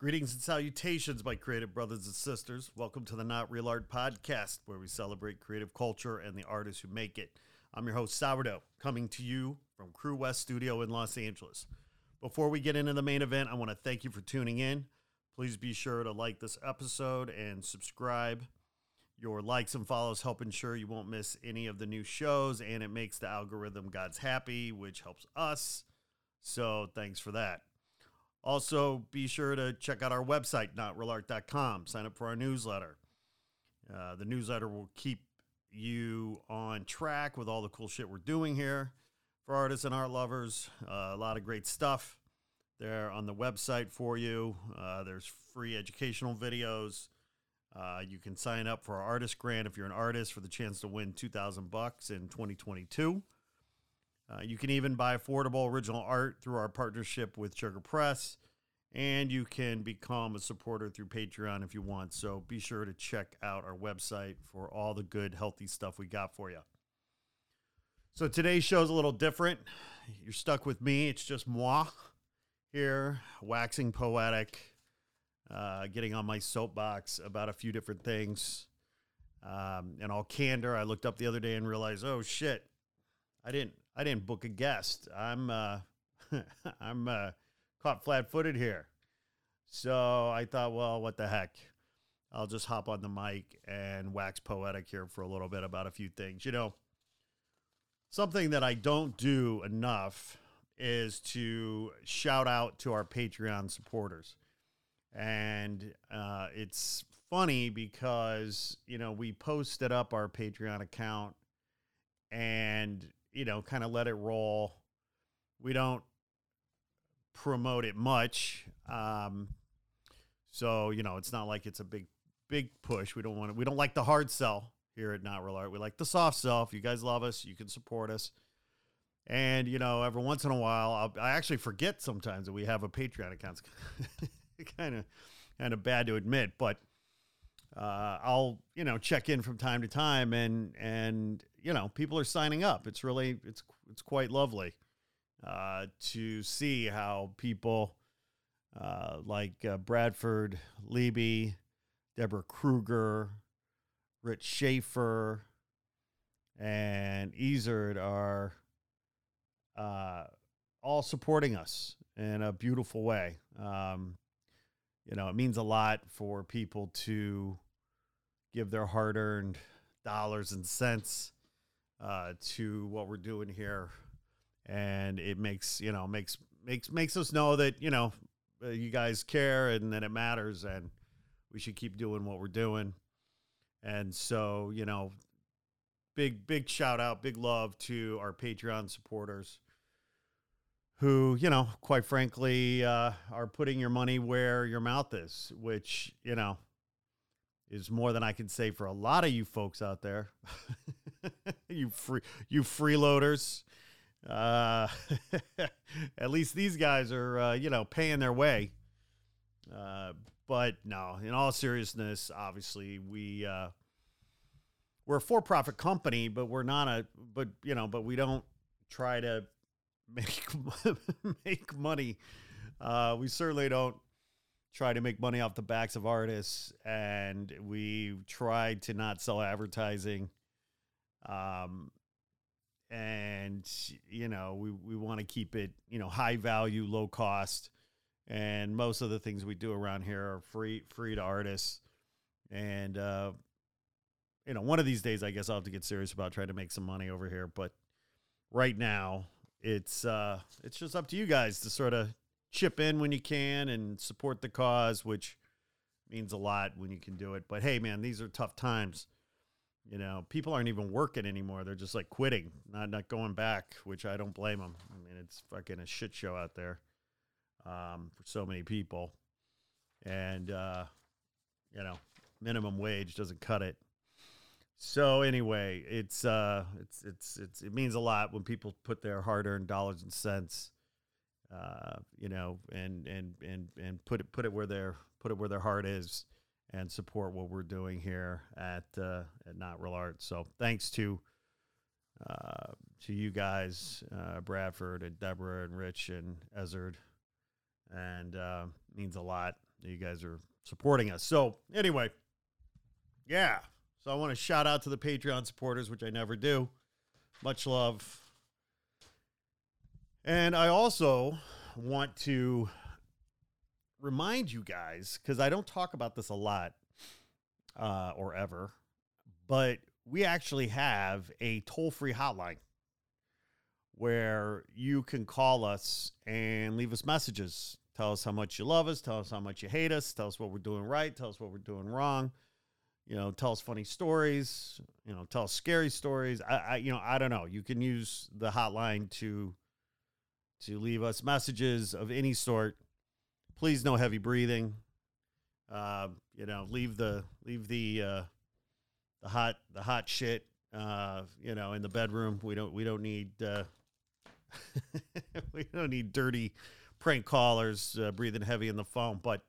Greetings and salutations, my creative brothers and sisters. Welcome to the Not Real Art Podcast, where we celebrate creative culture and the artists who make it. I'm your host, Sourdough, coming to you from Crewest Studio in Los Angeles. Before we get into the main event, I want to thank you for tuning in. Please be sure to like this episode and subscribe. Your likes and follows help ensure you won't miss any of the new shows, and it makes the algorithm gods happy, which helps us. So, thanks for that. Also, be sure to check out our website, notrealart.com. Sign up for our newsletter. Uh, the newsletter will keep you on track with all the cool shit we're doing here for artists and art lovers. Uh, a lot of great stuff there on the website for you. Uh, there's free educational videos. Uh, you can sign up for our artist grant if you're an artist for the chance to win 2000 bucks in 2022. Uh, you can even buy affordable original art through our partnership with Sugar Press, and you can become a supporter through Patreon if you want. So be sure to check out our website for all the good, healthy stuff we got for you. So today's show is a little different. You're stuck with me. It's just moi here, waxing poetic, uh, getting on my soapbox about a few different things. Um, and all candor, I looked up the other day and realized, oh shit, I didn't I didn't book a guest. I'm uh, I'm uh, caught flat-footed here. So I thought, well, what the heck? I'll just hop on the mic and wax poetic here for a little bit about a few things. You know, something that I don't do enough is to shout out to our Patreon supporters. And uh, it's funny because, you know, we posted up our Patreon account and you know, kind of let it roll. We don't promote it much. Um, so, you know, it's not like it's a big, big push. We don't want to, we don't like the hard sell here at Not Real Art. We like the soft sell. If you guys love us, you can support us. And, you know, every once in a while, I'll, I actually forget sometimes that we have a Patreon account. kind of, kind of bad to admit, but uh, I'll you know check in from time to time, and and you know people are signing up. It's really it's it's quite lovely uh, to see how people uh, like uh, Bradford Leby, Deborah Kruger, Rich Schaefer, and Ezard are uh, all supporting us in a beautiful way. Um, you know, it means a lot for people to give their hard earned dollars and cents uh, to what we're doing here. And it makes, you know, makes, makes, makes us know that, you know, uh, you guys care and that it matters and we should keep doing what we're doing. And so, you know, big, big shout out, big love to our Patreon supporters who, you know, quite frankly, uh, are putting your money where your mouth is, which, you know, is more than I can say for a lot of you folks out there. you free you freeloaders. Uh, at least these guys are, uh, you know, paying their way. Uh, but no, in all seriousness, obviously we uh, we're a for-profit company, but we're not a but you know, but we don't try to make make money. Uh, we certainly don't try to make money off the backs of artists, and we try to not sell advertising. Um, and you know, we we want to keep it you know high value, low cost, and most of the things we do around here are free free to artists. And uh, you know, one of these days, I guess I'll have to get serious about trying to make some money over here. But right now, it's uh, it's just up to you guys to sort of chip in when you can and support the cause, which means a lot when you can do it. But hey, man, these are tough times. You know, people aren't even working anymore. They're just like quitting, not not going back, which I don't blame them. I mean, it's fucking a shit show out there um, for so many people, and uh, you know, minimum wage doesn't cut it. So anyway, it's uh, it's it's it's it means a lot when people put their hard-earned dollars and cents, uh, you know, and and and and put it put it where their put it where their heart is, and support what we're doing here at uh, at Not Real Art. So thanks to uh, to you guys, uh, Bradford and Deborah and Rich and Ezard, and uh, means a lot that you guys are supporting us. So anyway, yeah. So I want to shout out to the Patreon supporters, which I never do. Much love. And I also want to remind you guys, because I don't talk about this a lot uh, or ever, but we actually have a toll free hotline where you can call us and leave us messages. Tell us how much you love us, tell us how much you hate us, tell us what we're doing right, tell us what we're doing wrong you know, tell us funny stories, you know, tell us scary stories. I, I, you know, I don't know. You can use the hotline to to leave us messages of any sort. Please, no heavy breathing. Uh, you know, leave the leave the uh, the hot the hot shit. Uh, you know, in the bedroom. We don't we don't need uh, we don't need dirty prank callers uh, breathing heavy in the phone. But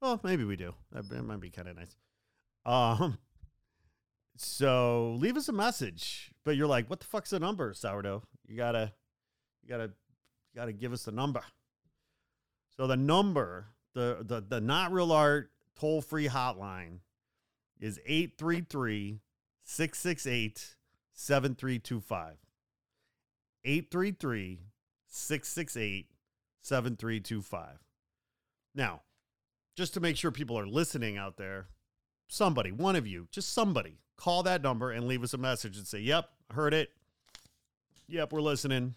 well, maybe we do. That, that might be kind of nice. Um, so leave us a message. But you're like, what the fuck's the number, sourdough? You gotta, you gotta, you gotta give us the number. So the number, the the the not real art toll free hotline is 833 668 7325. 833 668 7325. Now, just to make sure people are listening out there, somebody, one of you, just somebody, call that number and leave us a message and say, Yep, heard it. Yep, we're listening.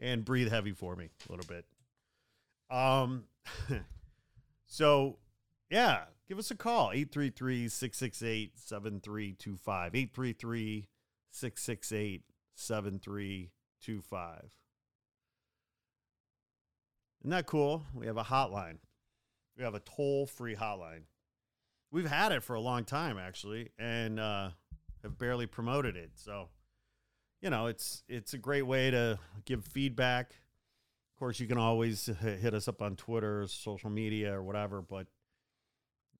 And breathe heavy for me a little bit. Um, so yeah, give us a call 833 668 7325. 833 668 7325. Isn't that cool? We have a hotline. We have a toll free hotline. We've had it for a long time, actually, and uh, have barely promoted it. So, you know, it's it's a great way to give feedback. Of course, you can always hit us up on Twitter, social media, or whatever. But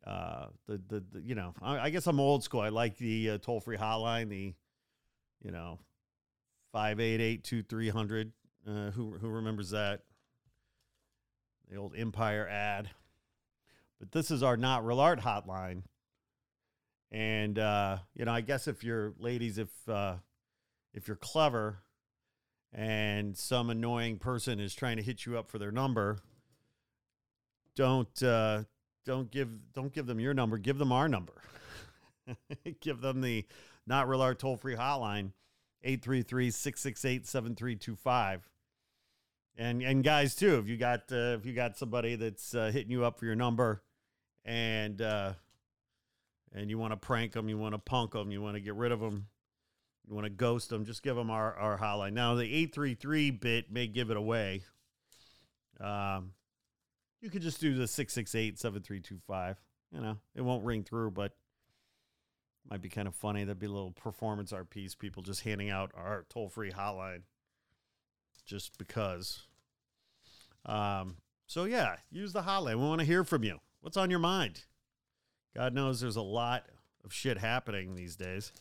uh, the, the, the you know, I, I, guess I'm old school. I like the uh, toll free hotline. The you know, five eight eight two three hundred. Uh, who who remembers that? The old Empire ad. But this is our not real art hotline. And uh, you know, I guess if you're ladies, if uh, if you're clever and some annoying person is trying to hit you up for their number, don't uh, don't give don't give them your number. Give them our number. give them the not real art toll free hotline 833 668 7325 and and guys too if you got uh, if you got somebody that's uh, hitting you up for your number and uh, and you want to prank them, you want to punk them, you want to get rid of them, you want to ghost them, just give them our, our hotline. Now, the 833 bit may give it away. Um, you could just do the 668 7325. You know, it won't ring through, but might be kind of funny. That'd be a little performance art piece. People just handing out our toll free hotline just because. Um, so, yeah, use the hotline. We want to hear from you. What's on your mind? God knows there's a lot of shit happening these days.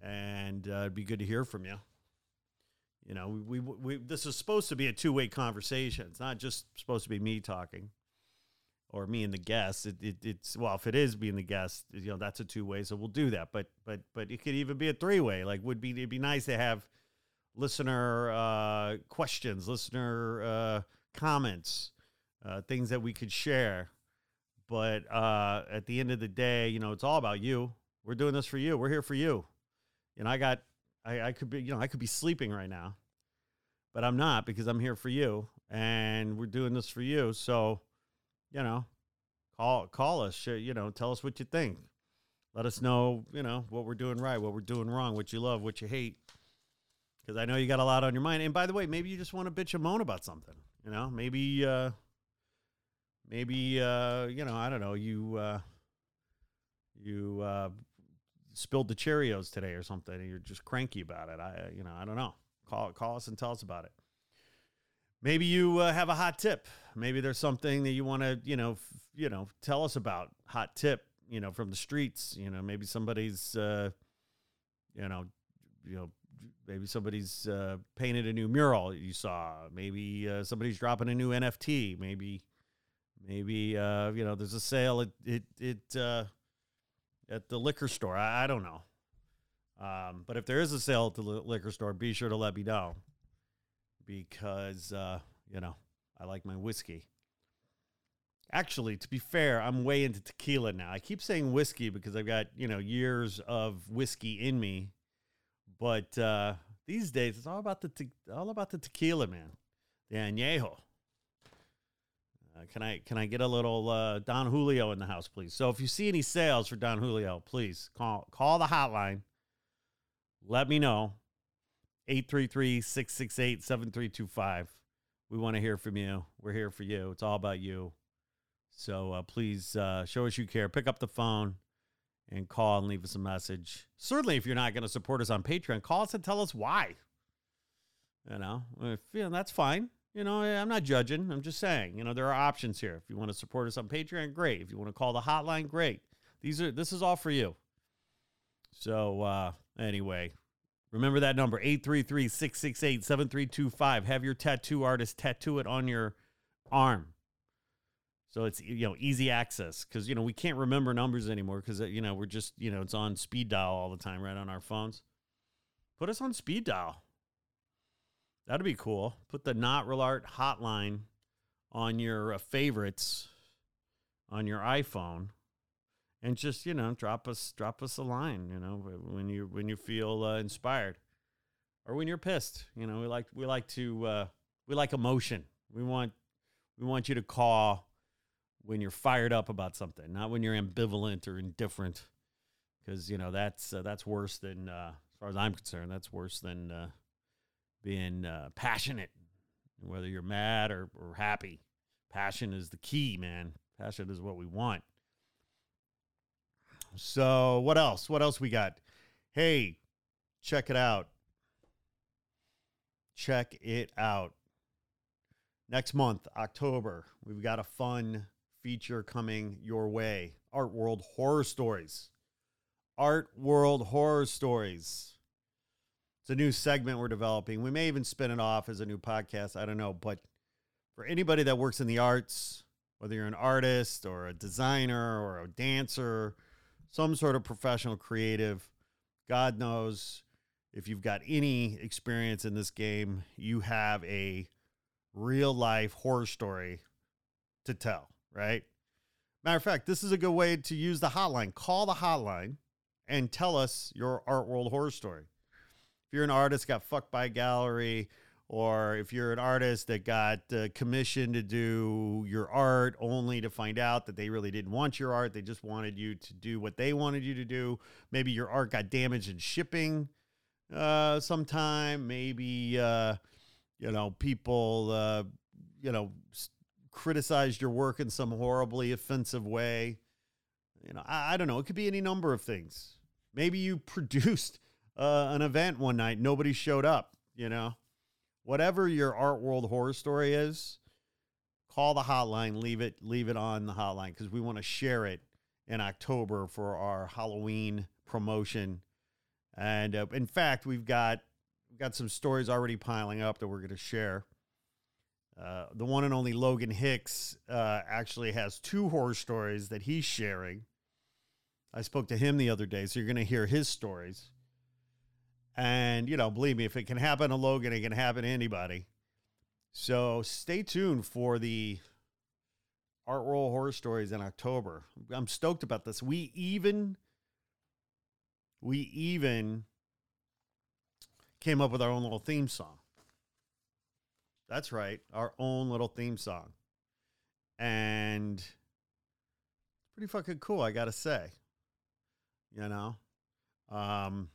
And uh, it'd be good to hear from you. You know, we, we, we this is supposed to be a two way conversation. It's not just supposed to be me talking or me and the guest. It, it, it's well, if it is being the guest, you know, that's a two way. So we'll do that. But but but it could even be a three way. Like would be it'd be nice to have listener uh, questions, listener uh, comments, uh, things that we could share. But uh, at the end of the day, you know, it's all about you. We're doing this for you. We're here for you. And I got, I, I could be, you know, I could be sleeping right now, but I'm not because I'm here for you, and we're doing this for you. So, you know, call call us. You know, tell us what you think. Let us know, you know, what we're doing right, what we're doing wrong, what you love, what you hate. Because I know you got a lot on your mind. And by the way, maybe you just want to bitch and moan about something. You know, maybe, uh, maybe, uh, you know, I don't know, you, uh, you uh, spilled the Cheerios today or something, and you're just cranky about it. I, you know, I don't know. Call call us and tell us about it. Maybe you uh, have a hot tip. Maybe there's something that you want to, you know, f- you know, tell us about. Hot tip, you know, from the streets. You know, maybe somebody's, uh, you know, you know, maybe somebody's uh, painted a new mural you saw. Maybe uh, somebody's dropping a new NFT. Maybe, maybe uh, you know, there's a sale. It it it uh, at the liquor store. I, I don't know. Um, but if there is a sale at the liquor store, be sure to let me know because, uh, you know, I like my whiskey. Actually, to be fair, I'm way into tequila now. I keep saying whiskey because I've got, you know, years of whiskey in me. But uh, these days, it's all about the te- all about the tequila, man. The añejo. Uh, can I can I get a little uh, Don Julio in the house, please? So if you see any sales for Don Julio, please call call the hotline. Let me know. 833-668-7325. We want to hear from you. We're here for you. It's all about you. So uh, please uh, show us you care. Pick up the phone and call and leave us a message. Certainly, if you're not going to support us on Patreon, call us and tell us why. You know, know, that's fine. You know, I'm not judging. I'm just saying, you know, there are options here. If you want to support us on Patreon, great. If you want to call the hotline, great. These are this is all for you. So uh anyway, remember that number 833-668-7325. Have your tattoo artist tattoo it on your arm. So it's you know easy access cuz you know we can't remember numbers anymore cuz you know we're just you know it's on speed dial all the time right on our phones. Put us on speed dial. That'd be cool. Put the Not Real Art hotline on your uh, favorites on your iPhone, and just you know drop us drop us a line. You know when you when you feel uh, inspired, or when you're pissed. You know we like we like to uh, we like emotion. We want we want you to call when you're fired up about something, not when you're ambivalent or indifferent, because you know that's uh, that's worse than uh, as far as I'm concerned. That's worse than uh, being uh, passionate, whether you're mad or, or happy. Passion is the key, man. Passion is what we want. So, what else? What else we got? Hey, check it out. Check it out. Next month, October, we've got a fun feature coming your way Art World Horror Stories. Art World Horror Stories. It's a new segment we're developing. We may even spin it off as a new podcast. I don't know. But for anybody that works in the arts, whether you're an artist or a designer or a dancer, some sort of professional creative, God knows if you've got any experience in this game, you have a real life horror story to tell, right? Matter of fact, this is a good way to use the hotline. Call the hotline and tell us your art world horror story if you're an artist got fucked by a gallery or if you're an artist that got uh, commissioned to do your art only to find out that they really didn't want your art they just wanted you to do what they wanted you to do maybe your art got damaged in shipping uh, sometime maybe uh, you know people uh, you know s- criticized your work in some horribly offensive way. You know I, I don't know it could be any number of things. Maybe you produced uh, an event one night, nobody showed up, you know. Whatever your art world horror story is, call the hotline, leave it leave it on the hotline because we want to share it in October for our Halloween promotion. And uh, in fact, we've got we've got some stories already piling up that we're going to share. Uh, the one and only Logan Hicks uh, actually has two horror stories that he's sharing. I spoke to him the other day, so you're going to hear his stories. And, you know, believe me, if it can happen to Logan, it can happen to anybody. So stay tuned for the Art World Horror Stories in October. I'm stoked about this. We even we even came up with our own little theme song. That's right, our own little theme song. And it's pretty fucking cool, I got to say. You know. Um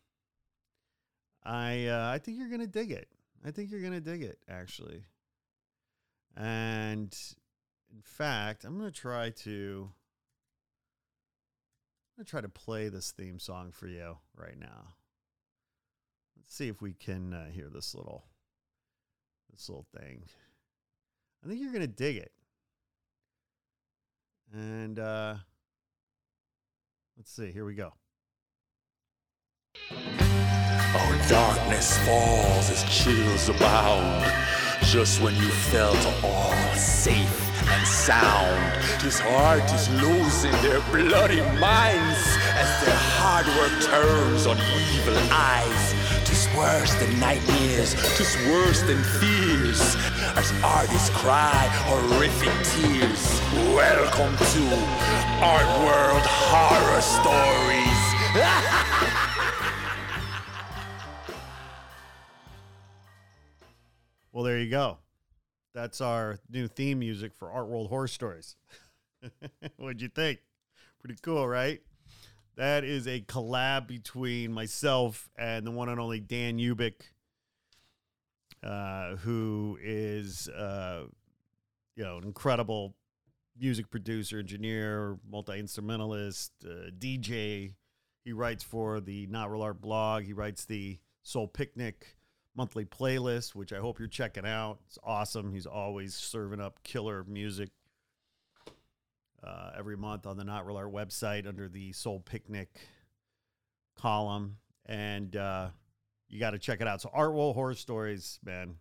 I uh, I think you're to dig it. I think you're to dig it actually. And in fact, I'm to try to I'm to try to play this theme song for you right now. Let's see if we can uh, hear this little this little thing. I think you're to dig it. And uh let's see. Here we go. Oh, darkness falls as chills abound. Just when you felt all safe and sound, his heart is losing their bloody minds as their hard work turns on evil eyes. Tis worse than nightmares, tis worse than fears, as artists cry horrific tears. Welcome to Art World Horror Stories. you go. That's our new theme music for Art World Horror Stories. What'd you think? Pretty cool, right? That is a collab between myself and the one and only Dan Ubick, uh, who is, uh, you know, an incredible music producer, engineer, multi instrumentalist, uh, DJ. He writes for the Not Real Art blog. He writes the Soul Picnic monthly playlist, which I hope you're checking out. It's awesome. He's always serving up killer music uh, every month on the Not Real Art website under the Soul Picnic column. And uh, you got to check it out. So, Art World Horror Stories, man.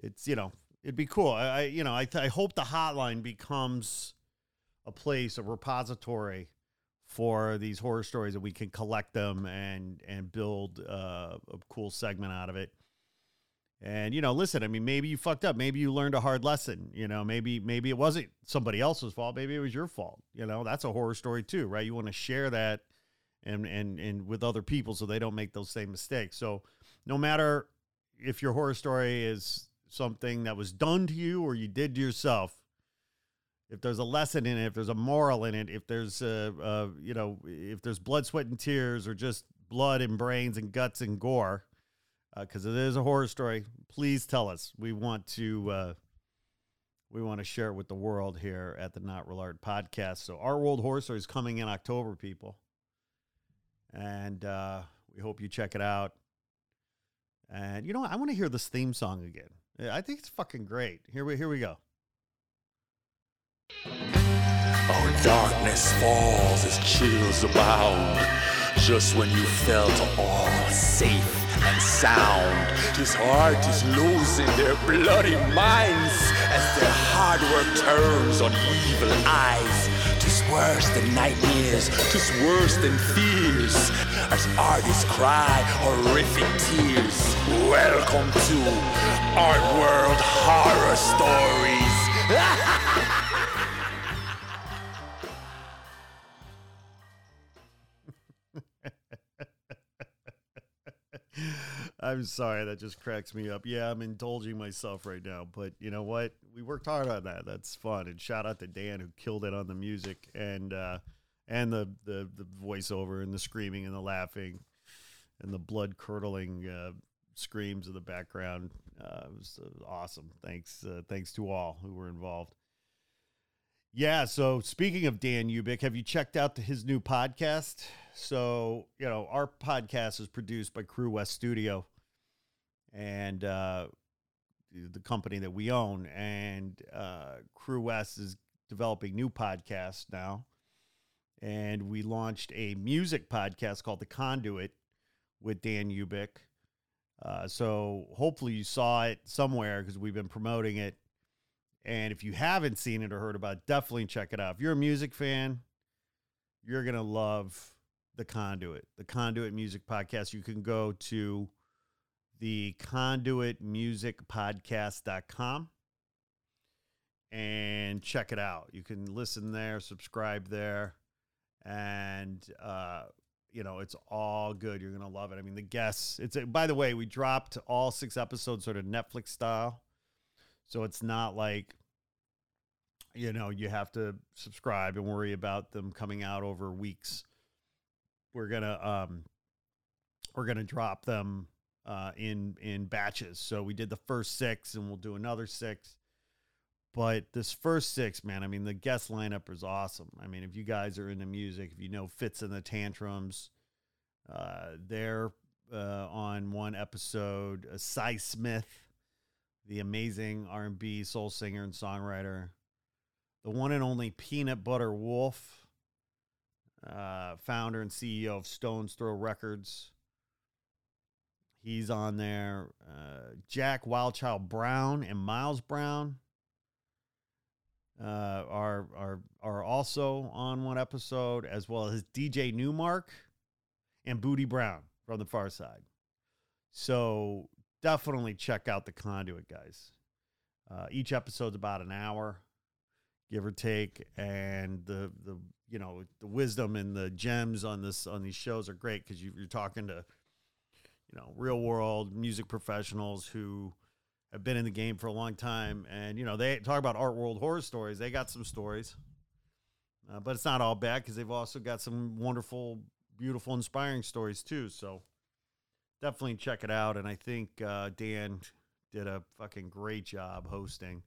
It's, you know, it'd be cool. I, I you know, I, I hope the hotline becomes a place, a repository for these horror stories that we can collect them and and build uh, a cool segment out of it. And you know, listen, I mean, maybe you fucked up. Maybe you learned a hard lesson. You know, maybe maybe it wasn't somebody else's fault. Maybe it was your fault. You know, that's a horror story too, right? You want to share that and and and with other people so they don't make those same mistakes. So, no matter if your horror story is something that was done to you or you did to yourself, if there's a lesson in it, if there's a moral in it, if there's uh, uh, you know, if there's blood, sweat, and tears, or just blood and brains and guts and gore, because uh, it is a horror story, please tell us. We want to uh, we want to share it with the world here at the Not Real Art podcast. So our World Horror Story is coming in October, people, and uh, we hope you check it out. And you know, what? I want to hear this theme song again. I think it's fucking great. Here we here we go. Oh, darkness falls as chills abound. Just when you felt all safe and sound, his heart is losing their bloody minds as their hard work turns on evil eyes. Tis worse than nightmares, tis worse than fears, as artists cry horrific tears. Welcome to Art World Horror Stories. I'm sorry, that just cracks me up. Yeah, I'm indulging myself right now, but you know what? We worked hard on that. That's fun. And shout out to Dan who killed it on the music and uh, and the, the the voiceover and the screaming and the laughing and the blood curdling uh, screams in the background. Uh, it was uh, awesome. Thanks, uh, thanks to all who were involved. Yeah. So speaking of Dan Ubick, have you checked out his new podcast? So you know, our podcast is produced by Crewest Studio, and uh, the company that we own, and uh, Crewest is developing new podcasts now, and we launched a music podcast called The Conduit with Dan Ubick. Uh, so hopefully you saw it somewhere because we've been promoting it. And if you haven't seen it or heard about it, definitely check it out. If you're a music fan, you're gonna love the Conduit, the Conduit Music Podcast. You can go to the conduitmusicpodcast.com and check it out. You can listen there, subscribe there, and uh, you know it's all good. You're gonna love it. I mean, the guests. It's a, by the way, we dropped all six episodes sort of Netflix style, so it's not like you know you have to subscribe and worry about them coming out over weeks. We're gonna um, we're gonna drop them uh, in in batches. So we did the first six, and we'll do another six. But this first six, man, I mean, the guest lineup is awesome. I mean, if you guys are into music, if you know Fitz and the Tantrums, uh, they're uh, on one episode. Uh, Sy Smith, the amazing R&B soul singer and songwriter, the one and only Peanut Butter Wolf, uh, founder and CEO of Stones Throw Records. He's on there. Uh, Jack Wildchild Brown and Miles Brown uh, are are are also on one episode, as well as DJ Nu-Mark and Booty Brown from the Pharcyde. So definitely check out the Conduit guys. Uh, each episode's about an hour, give or take, and the the you know the wisdom and the gems on this on these shows are great because you, you're talking to you know real world music professionals who have been in the game for a long time, and you know they talk about art world horror stories. They got some stories, uh, but it's not all bad because they've also got some wonderful, beautiful, inspiring stories too. So definitely check it out. And I think uh, Dan did a fucking great job hosting,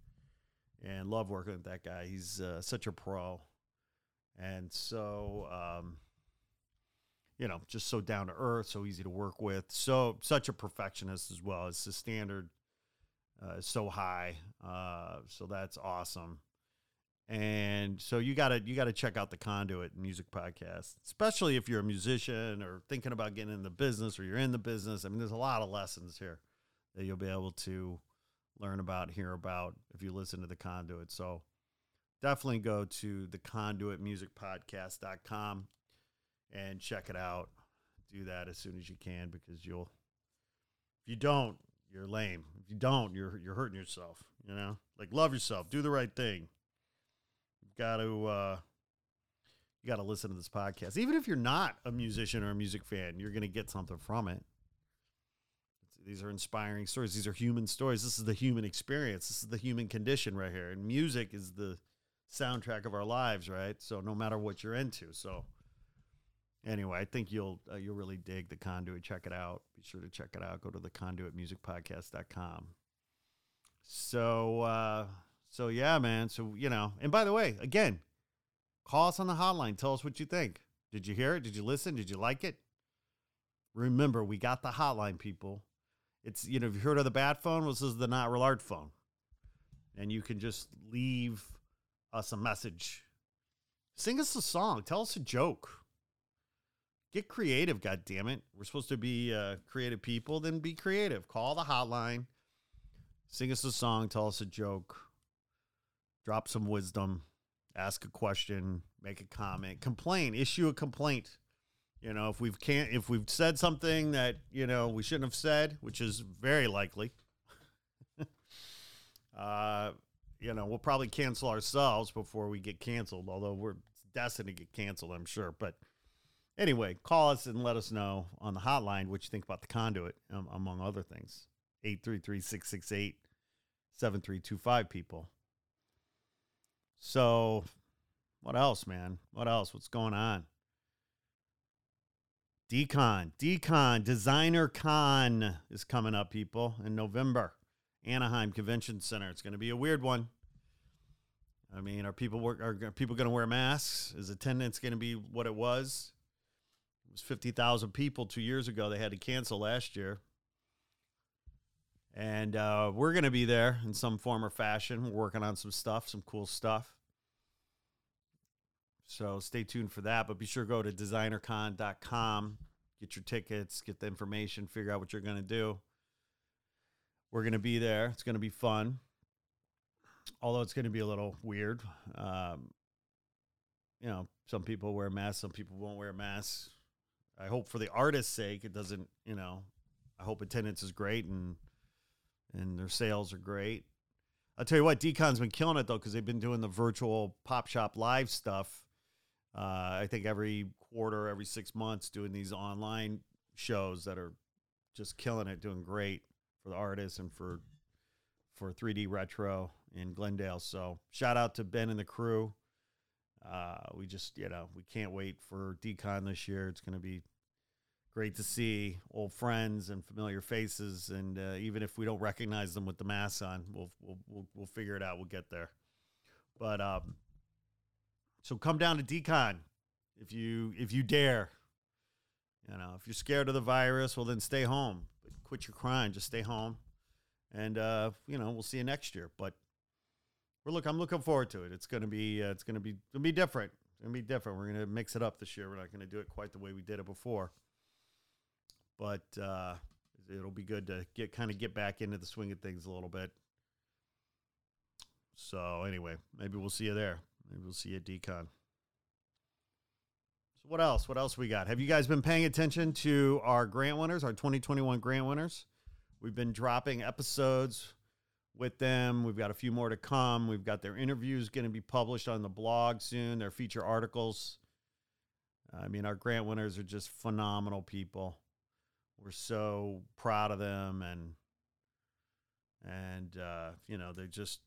and love working with that guy. He's uh, such a pro, and so. Um, you know, just so down to earth, so easy to work with, so such a perfectionist as well. It's the standard uh, is so high. Uh, so that's awesome. And so you gotta you gotta check out the Conduit Music Podcast, especially if you're a musician or thinking about getting in the business or you're in the business. I mean, there's a lot of lessons here that you'll be able to learn about, hear about if you listen to the Conduit. So definitely go to the conduit music conduitmusicpodcast.com and check it out. Do that as soon as you can because you'll if you don't, you're lame. If you don't, you're you're hurting yourself. You know, like love yourself, do the right thing. Got to uh, you got to listen to this podcast, even if you're not a musician or a music fan. You're going to get something from it. These are inspiring stories. These are human stories. This is the human experience. This is the human condition right here. And music is the soundtrack of our lives, right? So no matter what you're into, so anyway, I think you'll uh, you'll really dig the conduit. Check it out. Be sure to check it out. Go to the conduitmusicpodcast.com. So uh so yeah, man. So you know, and by the way, again, call us on the hotline. Tell us what you think. Did you hear it? Did you listen? Did you like it? Remember, we got the hotline, people. It's you know, if you heard of the bad phone, well, this is the not real art phone. And you can just leave us a message. Sing us a song. Tell us a joke Get creative, God damn it! We're supposed to be uh, creative people. Then be creative. Call the hotline. Sing us a song. Tell us a joke. Drop some wisdom. Ask a question. Make a comment. Complain. Issue a complaint. You know, if we've can't if we've said something that you know we shouldn't have said, which is very likely. uh, you know, we'll probably cancel ourselves before we get canceled. Although we're destined to get canceled, I'm sure. But Anyway, call us and let us know on the hotline what you think about the conduit, um, among other things. 833 668 7325 people. So, what else, man? What else? What's going on? Decon, Decon, Designer Con is coming up, people, in November. Anaheim Convention Center. It's going to be a weird one. I mean, are people work, are people going to wear masks? Is attendance going to be what it was? It was 50,000 people two years ago. They had to cancel last year. And uh, we're going to be there in some form or fashion. We're working on some stuff, some cool stuff. So stay tuned for that. But be sure to go to designercon.com, get your tickets, get the information, figure out what you're going to do. We're going to be there. It's going to be fun. Although it's going to be a little weird. Um, you know, some people wear masks, some people won't wear masks. I hope for the artist's sake, it doesn't, you know, I hope attendance is great and and their sales are great. I'll tell you what, Decon's been killing it though because they've been doing the virtual pop shop live stuff. Uh, I think every quarter, every six months, doing these online shows that are just killing it, doing great for the artists and for for 3DRetro in Glendale. So shout out to Ben and the crew. Uh, we just, you know, we can't wait for Decon this year. It's going to be great to see old friends and familiar faces. And uh, even if we don't recognize them with the masks on, we'll, we'll, we'll, we'll figure it out. We'll get there. But, um, so come down to Decon if you, if you dare, you know, if you're scared of the virus, well then stay home, quit your crying, just stay home. And, uh, you know, we'll see you next year, but we're look, I'm looking forward to it. It's to be, uh, it's to be, it'll be different. It's to be different. We're to mix it up this year. We're not to do it quite the way we did it before but uh, it'll be good to get kind of get back into the swing of things a little bit. So anyway, maybe we'll see you there. Maybe we'll see you at Decon. So what else? What else we got? Have you guys been paying attention to our grant winners, our 2021 grant winners? We've been dropping episodes with them. We've got a few more to come. We've got their interviews going to be published on the blog soon. Their feature articles. I mean, our grant winners are just phenomenal people we're so proud of them and and uh, you know they're just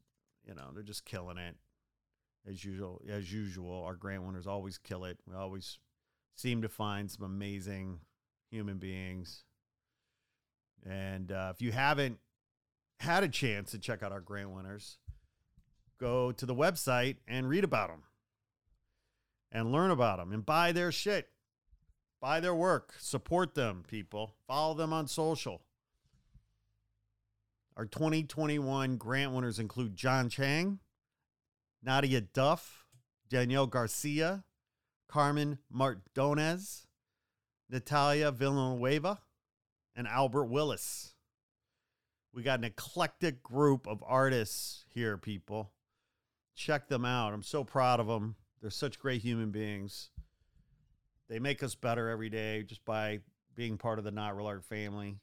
you know they're just killing it. As usual as usual our grant winners always kill it. We always seem to find some amazing human beings. And uh, if you haven't had a chance to check out our grant winners go to the website and read about them and learn about them and buy their shit Buy their work, support them, people. Follow them on social. Our 2021 grant winners include John Chang, Nadia Duff, Danielle Garcia, Carmen Mardones, Natalia Villanueva, and Albert Willis. We got an eclectic group of artists here, people. Check them out. I'm so proud of them. They're such great human beings. They make us better every day just by being part of the Not Real Art family.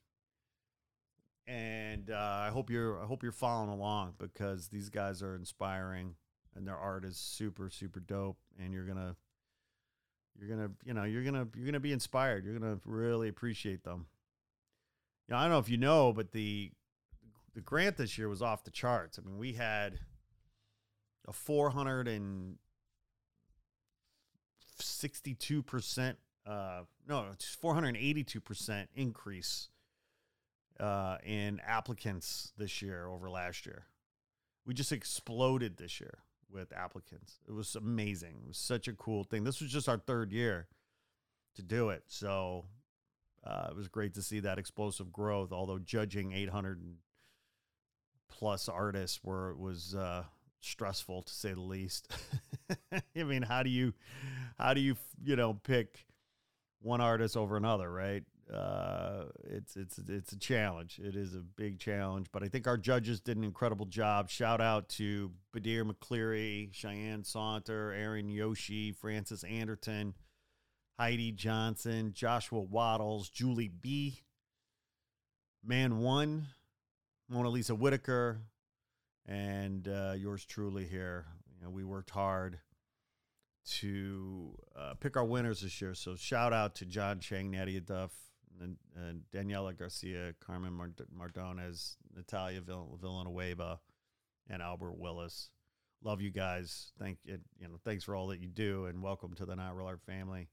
And uh, I hope you're I hope you're following along because these guys are inspiring and their art is super super dope and you're gonna you're gonna you know you're gonna you're gonna be inspired. You're gonna really appreciate them. Know i don't know if you know but the the grant this year was off the charts. I mean we had a 400 and 62%, uh, no, 482% increase uh, in applicants this year over last year. We just exploded this year with applicants. It was amazing. It was such a cool thing. This was just our third year to do it. So uh, it was great to see that explosive growth, although judging 800 plus artists were it was uh, stressful to say the least. I mean, how do you, how do you, you know, pick one artist over another, right? Uh, it's it's it's a challenge. It is a big challenge, but I think our judges did an incredible job. Shout out to Badir McCleary, Cheyenne Saunter, Aaron Yoshi, Frances Anderton, Heidi Johnson, Joshua Waddles, Julie B, Man One, Mona Lisa Whitaker, and uh, yours truly here. You know, we worked hard to uh, pick our winners this year. So shout out to John Chang, Nadia Duff, and, and Daniela Garcia, Carmen Mard- Mardones, Natalia Vill- Villanueva, and Albert Willis. Love you guys. Thank you. You know, thanks for all that you do, and welcome to the Not Real Art family.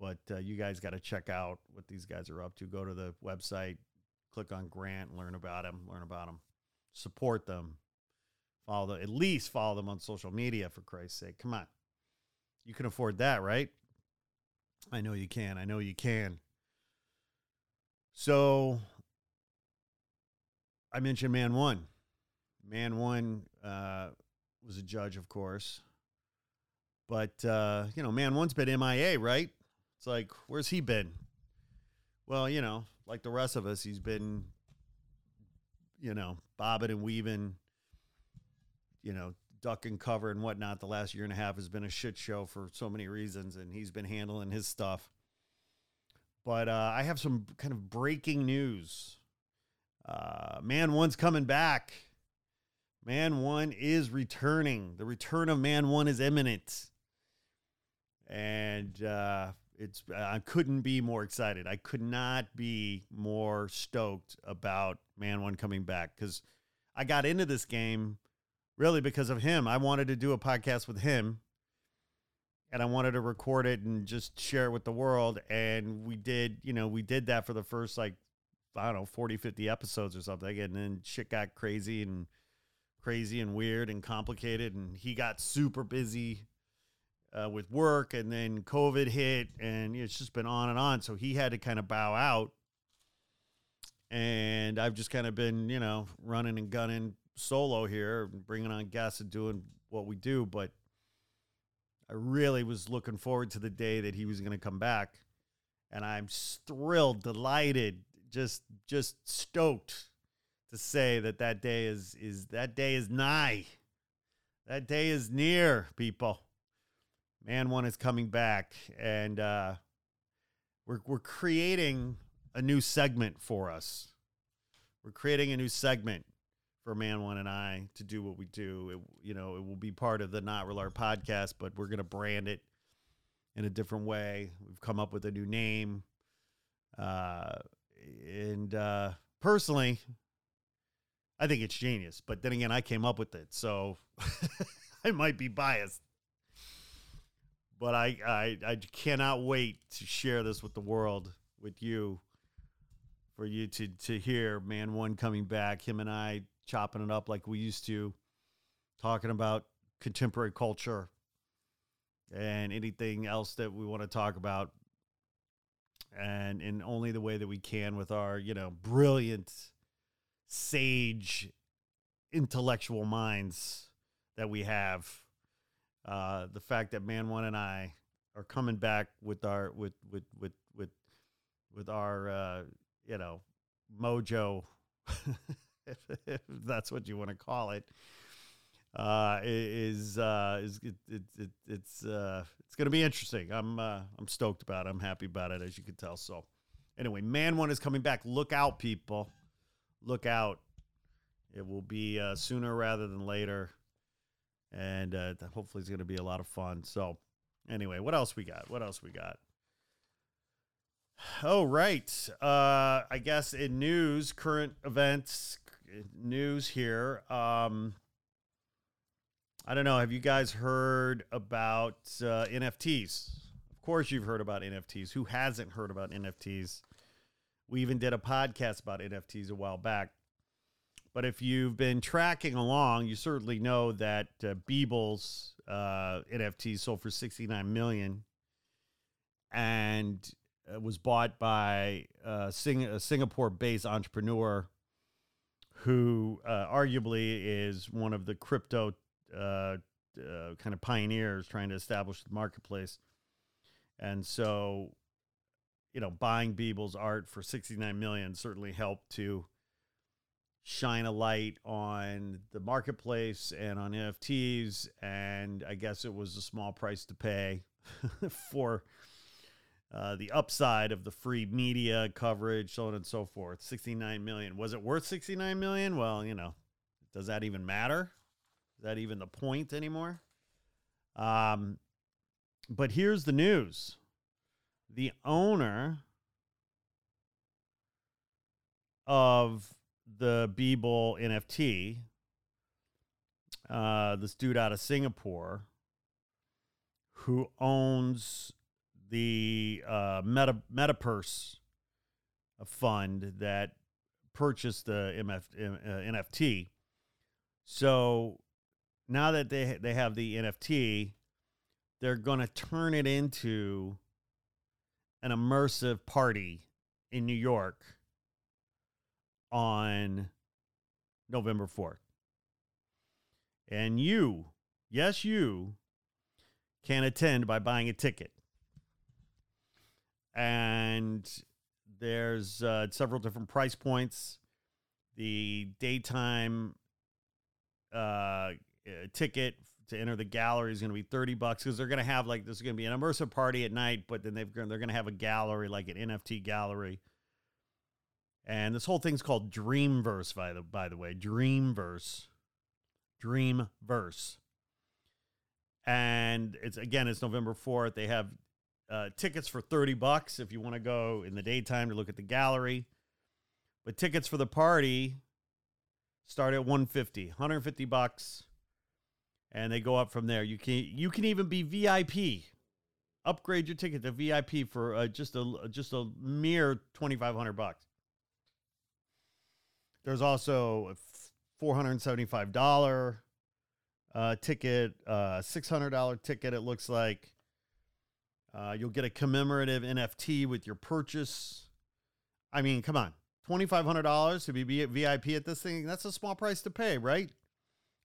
But uh, you guys got to check out what these guys are up to. Go to the website, click on Grant, learn about him, learn about them support them. Follow them, at least follow them on social media for Christ's sake. Come on. You can afford that, right? I know you can. I know you can. So I mentioned Man One. Man One uh, was a judge, of course, but uh, you know, Man One's been MIA, right? It's like, where's he been? Well, you know, like the rest of us, he's been, you know, bobbing and weaving, you know, duck and cover and whatnot. The last year and a half has been a shit show for so many reasons, and he's been handling his stuff. But uh, I have some kind of breaking news. Uh, Man One's coming back. Man One is returning. The return of Man One is imminent. And uh, it's I couldn't be more excited. I could not be more stoked about Man One coming back because I got into this game really because of him. I wanted to do a podcast with him and I wanted to record it and just share it with the world. And we did, you know, we did that for the first like, I don't know, 40, 50 episodes or something. And then shit got crazy and crazy and weird and complicated. And he got super busy uh, with work. And then COVID hit and it's just been on and on. So he had to kind of bow out. And I've just kind of been, you know, running and gunning solo here, bringing on guests and doing what we do. But I really was looking forward to the day that he was going to come back, and I'm thrilled, delighted, just just stoked to say that that day is is that day is nigh. That day is near, people. Man one is coming back, and uh, we're we're creating a new segment for us. We're creating a new segment for Man One and I to do what we do. It, you know, it will be part of the Not Real Art podcast, but we're going to brand it in a different way. We've come up with a new name. Uh, and uh, personally, I think it's genius. But then again, I came up with it, so I might be biased. But I, I, I cannot wait to share this with the world, with you, for you to to hear Man One coming back. Him and I chopping it up like we used to, talking about contemporary culture and anything else that we want to talk about. And in only the way that we can with our, you know, brilliant, sage, intellectual minds that we have. Uh, the fact that Man One and I are coming back with our with with with with with our uh, you know mojo if, if that's what you want to call it, uh, is uh, is it, it, it, it's uh, it's going to be interesting. I'm uh, I'm stoked about it. I'm happy about it, as you can tell. So, anyway, Man One is coming back. Look out, people! Look out! It will be uh, sooner rather than later, and uh, hopefully, it's going to be a lot of fun. So, anyway, what else we got? What else we got? Oh, right. Uh, I guess in news, current events, news here. Um, I don't know. Have you guys heard about uh, NFTs? Of course, you've heard about NFTs. Who hasn't heard about NFTs? We even did a podcast about NFTs a while back. But if you've been tracking along, you certainly know that uh, Beeple's uh, NFT sold for 69 million and uh, was bought by uh, Sing- a Singapore-based entrepreneur who uh, arguably is one of the crypto uh, uh, kind of pioneers trying to establish the marketplace. And so, you know, buying Beeple's art for 69 million certainly helped to shine a light on the marketplace and on NFTs. And I guess it was a small price to pay for uh, the upside of the free media coverage, so on and so forth. 69 million. Was it worth 69 million? Well, you know, does that even matter? Is that even the point anymore? Um, but here's the news the owner of the Beeple NFT, uh, this dude out of Singapore, who owns the uh, Meta MetaPurse fund that purchased the MF, uh, NFT. So now that they they have the NFT, they're going to turn it into an immersive party in New York on November 4th. And you, yes, you can attend by buying a ticket. And there's uh, several different price points. The daytime uh, uh, ticket to enter the gallery is going to be 30 bucks because they're going to have like this is going to be an immersive party at night, but then they've they're going to have a gallery like an NFT gallery. And this whole thing's called Dreamverse by the by the way, Dreamverse. Dreamverse. And it's again it's November 4th. They have uh, tickets for 30 bucks if you want to go in the daytime to look at the gallery. But tickets for the party start at 150, 150 bucks and they go up from there. You can you can even be VIP. Upgrade your ticket to VIP for uh, just a just a mere twenty five hundred bucks. There's also a four hundred and seventy five dollar uh, ticket, uh, six hundred dollar ticket. It looks like uh, you'll get a commemorative NFT with your purchase. I mean, come on, twenty five hundred dollars to be VIP at this thing. That's a small price to pay, right?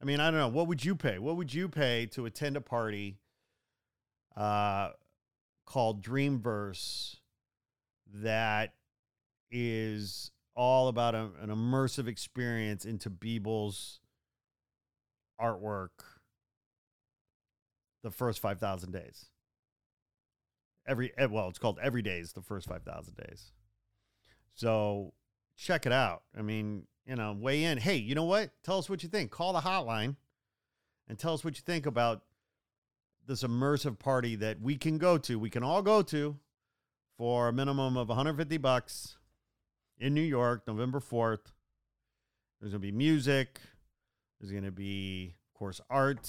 I mean, I don't know. What would you pay? What would you pay to attend a party uh, called Dreamverse that is all about a, an immersive experience into Beeple's artwork the first 5,000 days? Every, eh, well, it's called Every Days, the first 5,000 days. So check it out. I mean, you know, weigh in. Hey, you know what? Tell us what you think. Call the hotline and tell us what you think about this immersive party that we can go to. We can all go to for a minimum of 150 bucks in New York, November 4th. There's going to be music. There's going to be, of course, art.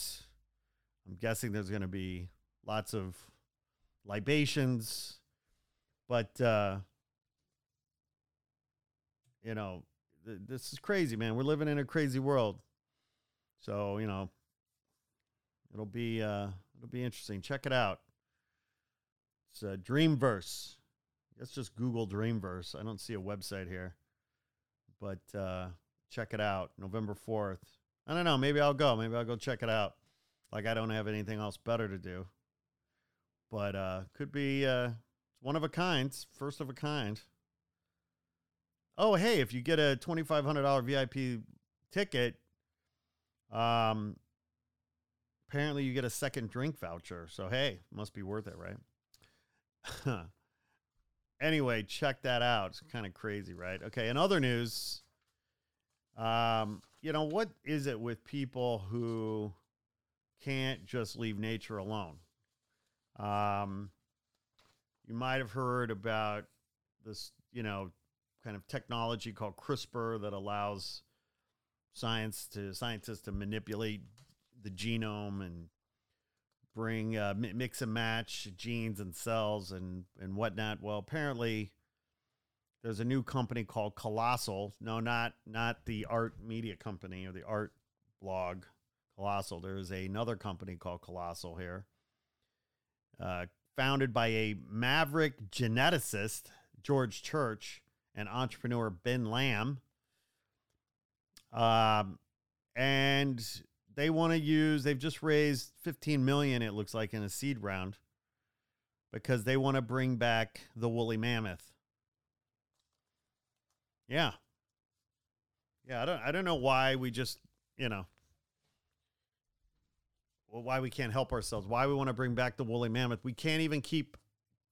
I'm guessing there's going to be lots of libations. But, uh, you know, th- this is crazy, man. We're living in a crazy world. So, you know, it'll be uh it'll be interesting. Check it out. It's uh, Dreamverse. Let's just Google Dreamverse. I don't see a website here. But uh check it out. November 4th. I don't know, maybe I'll go. Maybe I'll go check it out. Like I don't have anything else better to do. But uh could be uh one of a kind, first of a kind. Oh, hey, if you get a $2,500 VIP ticket, um, apparently you get a second drink voucher. So, hey, must be worth it, right? anyway, check that out. It's kind of crazy, right? Okay, in other news, um, you know, what is it with people who can't just leave nature alone? Um, you might have heard about this, you know, kind of technology called CRISPR that allows science to scientists to manipulate the genome and bring uh, mix and match genes and cells and and whatnot. Well, apparently there's a new company called Colossal. No, not not the art media company or the art blog Colossal. There is another company called Colossal here, uh, founded by a maverick geneticist George Church and entrepreneur Ben Lamm. Um, and they want to use, they've just raised 15 million, it looks like, in a seed round because they want to bring back the woolly mammoth. Yeah. Yeah, I don't I don't know why we just, you know, well, why we can't help ourselves, why we want to bring back the woolly mammoth. We can't even keep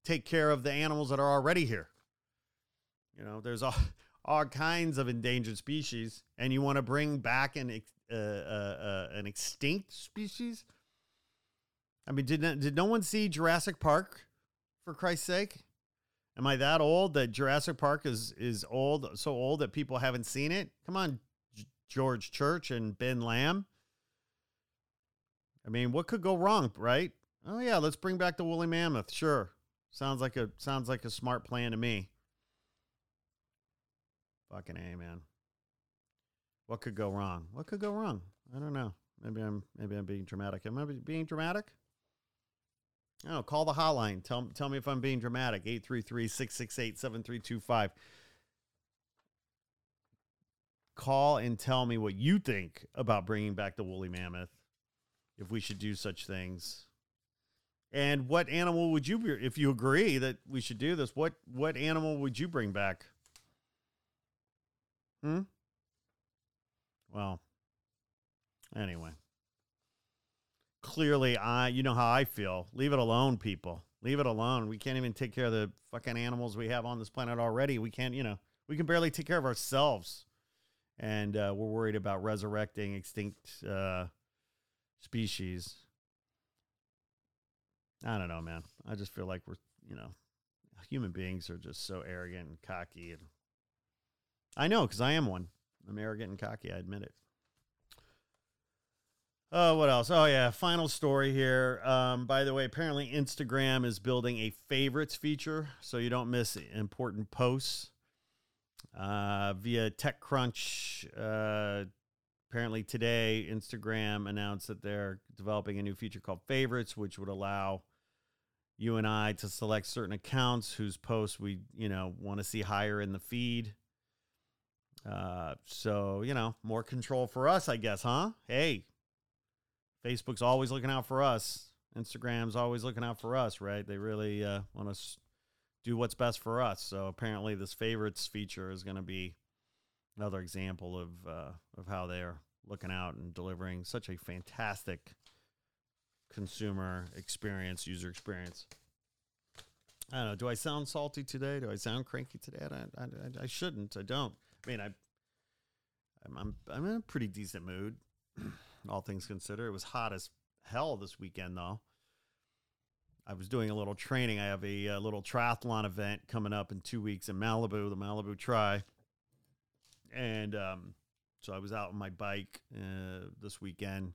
take care of the animals that are already here. You know, there's all, all kinds of endangered species, and you want to bring back an uh, uh, uh, an extinct species. I mean, did did no one see Jurassic Park? For Christ's sake, am I that old that Jurassic Park is is old, so old that people haven't seen it? Come on, G- George Church and Ben Lamm. I mean, what could go wrong, right? Oh yeah, let's bring back the woolly mammoth. Sure, sounds like a sounds like a smart plan to me. Fucking A, man. What could go wrong? What could go wrong? I don't know. Maybe I'm maybe I'm being dramatic. Am I being dramatic? Oh, call the hotline. Tell, tell me if I'm being dramatic. 833-668-7325. call and tell me what you think about bringing back the woolly mammoth, if we should do such things. And what animal would you be if you agree that we should do this? What what animal would you bring back? Hmm? Well, anyway. Clearly I you know how I feel. Leave it alone, people. Leave it alone. We can't even take care of the fucking animals we have on this planet already. We can't, you know, we can barely take care of ourselves. And uh, we're worried about resurrecting extinct uh, species. I don't know, man. I just feel like we're, you know, human beings are just so arrogant and cocky. And I know because I am one. I'm arrogant and cocky. I admit it. Oh, what else? Oh, yeah. Final story here. Um, by the way, apparently Instagram is building a favorites feature so you don't miss important posts. Uh, via TechCrunch, uh, apparently today, Instagram announced that they're developing a new feature called favorites, which would allow you and I to select certain accounts whose posts we, you know, want to see higher in the feed. Uh, so, you know, more control for us, I guess, huh? Hey, Facebook's always looking out for us. Instagram's always looking out for us, right? They really uh, want to do what's best for us. So apparently, this favorites feature is going to be another example of uh, of how they're looking out and delivering such a fantastic consumer experience, user experience. I don't know. Do I sound salty today? Do I sound cranky today? I, I, I shouldn't. I don't. I mean, I, I'm, I'm, I'm in a pretty decent mood, all things considered. It was hot as hell this weekend, though. I was doing a little training. I have a, a little triathlon event coming up in two weeks in Malibu, the Malibu Tri. And um, so I was out on my bike uh, this weekend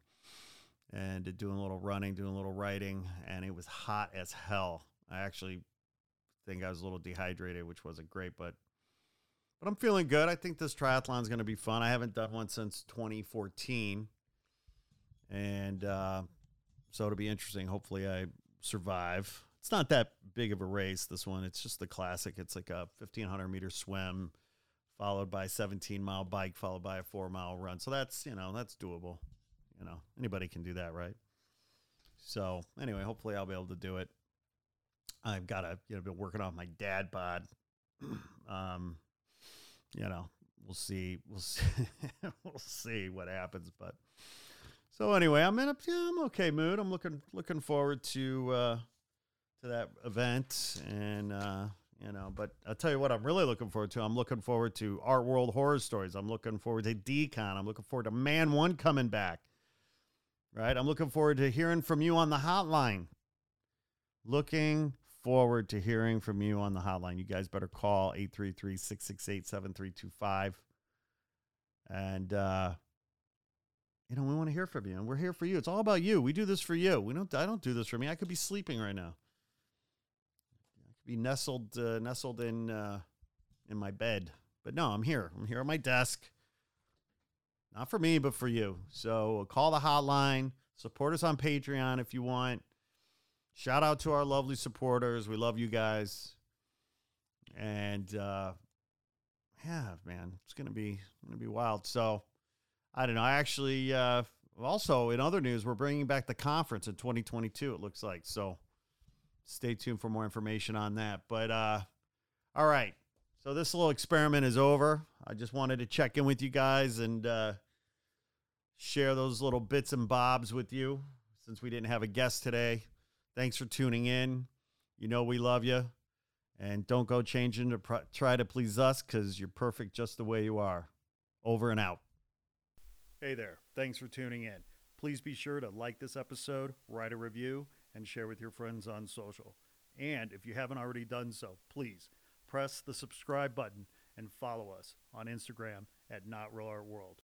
and doing a little running, doing a little riding, and it was hot as hell. I actually think I was a little dehydrated, which wasn't great, but but I'm feeling good. I think this triathlon is going to be fun. I haven't done one since 2014, and uh, so it'll be interesting. Hopefully, I survive. It's not that big of a race. This one, it's just the classic. It's like a 1500 meter swim, followed by 17 mile bike, followed by a four mile run. So that's you know that's doable. You know, anybody can do that, right? So anyway, hopefully I'll be able to do it. I've got to, you know, been working on my dad bod. um, you know, we'll see, we'll see, we'll see what happens. But so anyway, I'm in a, yeah, I'm okay mood. I'm looking, looking forward to, uh, to that event and, uh, you know, but I'll tell you what, I'm really looking forward to. I'm looking forward to Art World Horror Stories. I'm looking forward to Decon. I'm looking forward to Man One coming back right? I'm looking forward to hearing from you on the hotline. Looking forward to hearing from you on the hotline. You guys better call 833 668 7325. And, uh, you know, we want to hear from you, and we're here for you. It's all about you. We do this for you. We don't. I don't do this for me. I could be sleeping right now. I could be nestled, uh, nestled in, uh, in my bed. But no, I'm here. I'm here at my desk not for me, but for you. So call the hotline, support us on Patreon if you want. Shout out to our lovely supporters. We love you guys. And uh, yeah, man, it's gonna be gonna be wild. So I don't know. I actually uh, also in other news, we're bringing back the conference in 2022. It looks like so. Stay tuned for more information on that. But uh, all right, so this little experiment is over. I just wanted to check in with you guys and uh, share those little bits and bobs with you since we didn't have a guest today. Thanks for tuning in. You know we love you. And don't go changing to pr- try to please us because you're perfect just the way you are. Over and out. Hey there. Thanks for tuning in. Please be sure to like this episode, write a review, and share with your friends on social. And if you haven't already done so, please press the subscribe button and follow us on Instagram at Not Real Art World.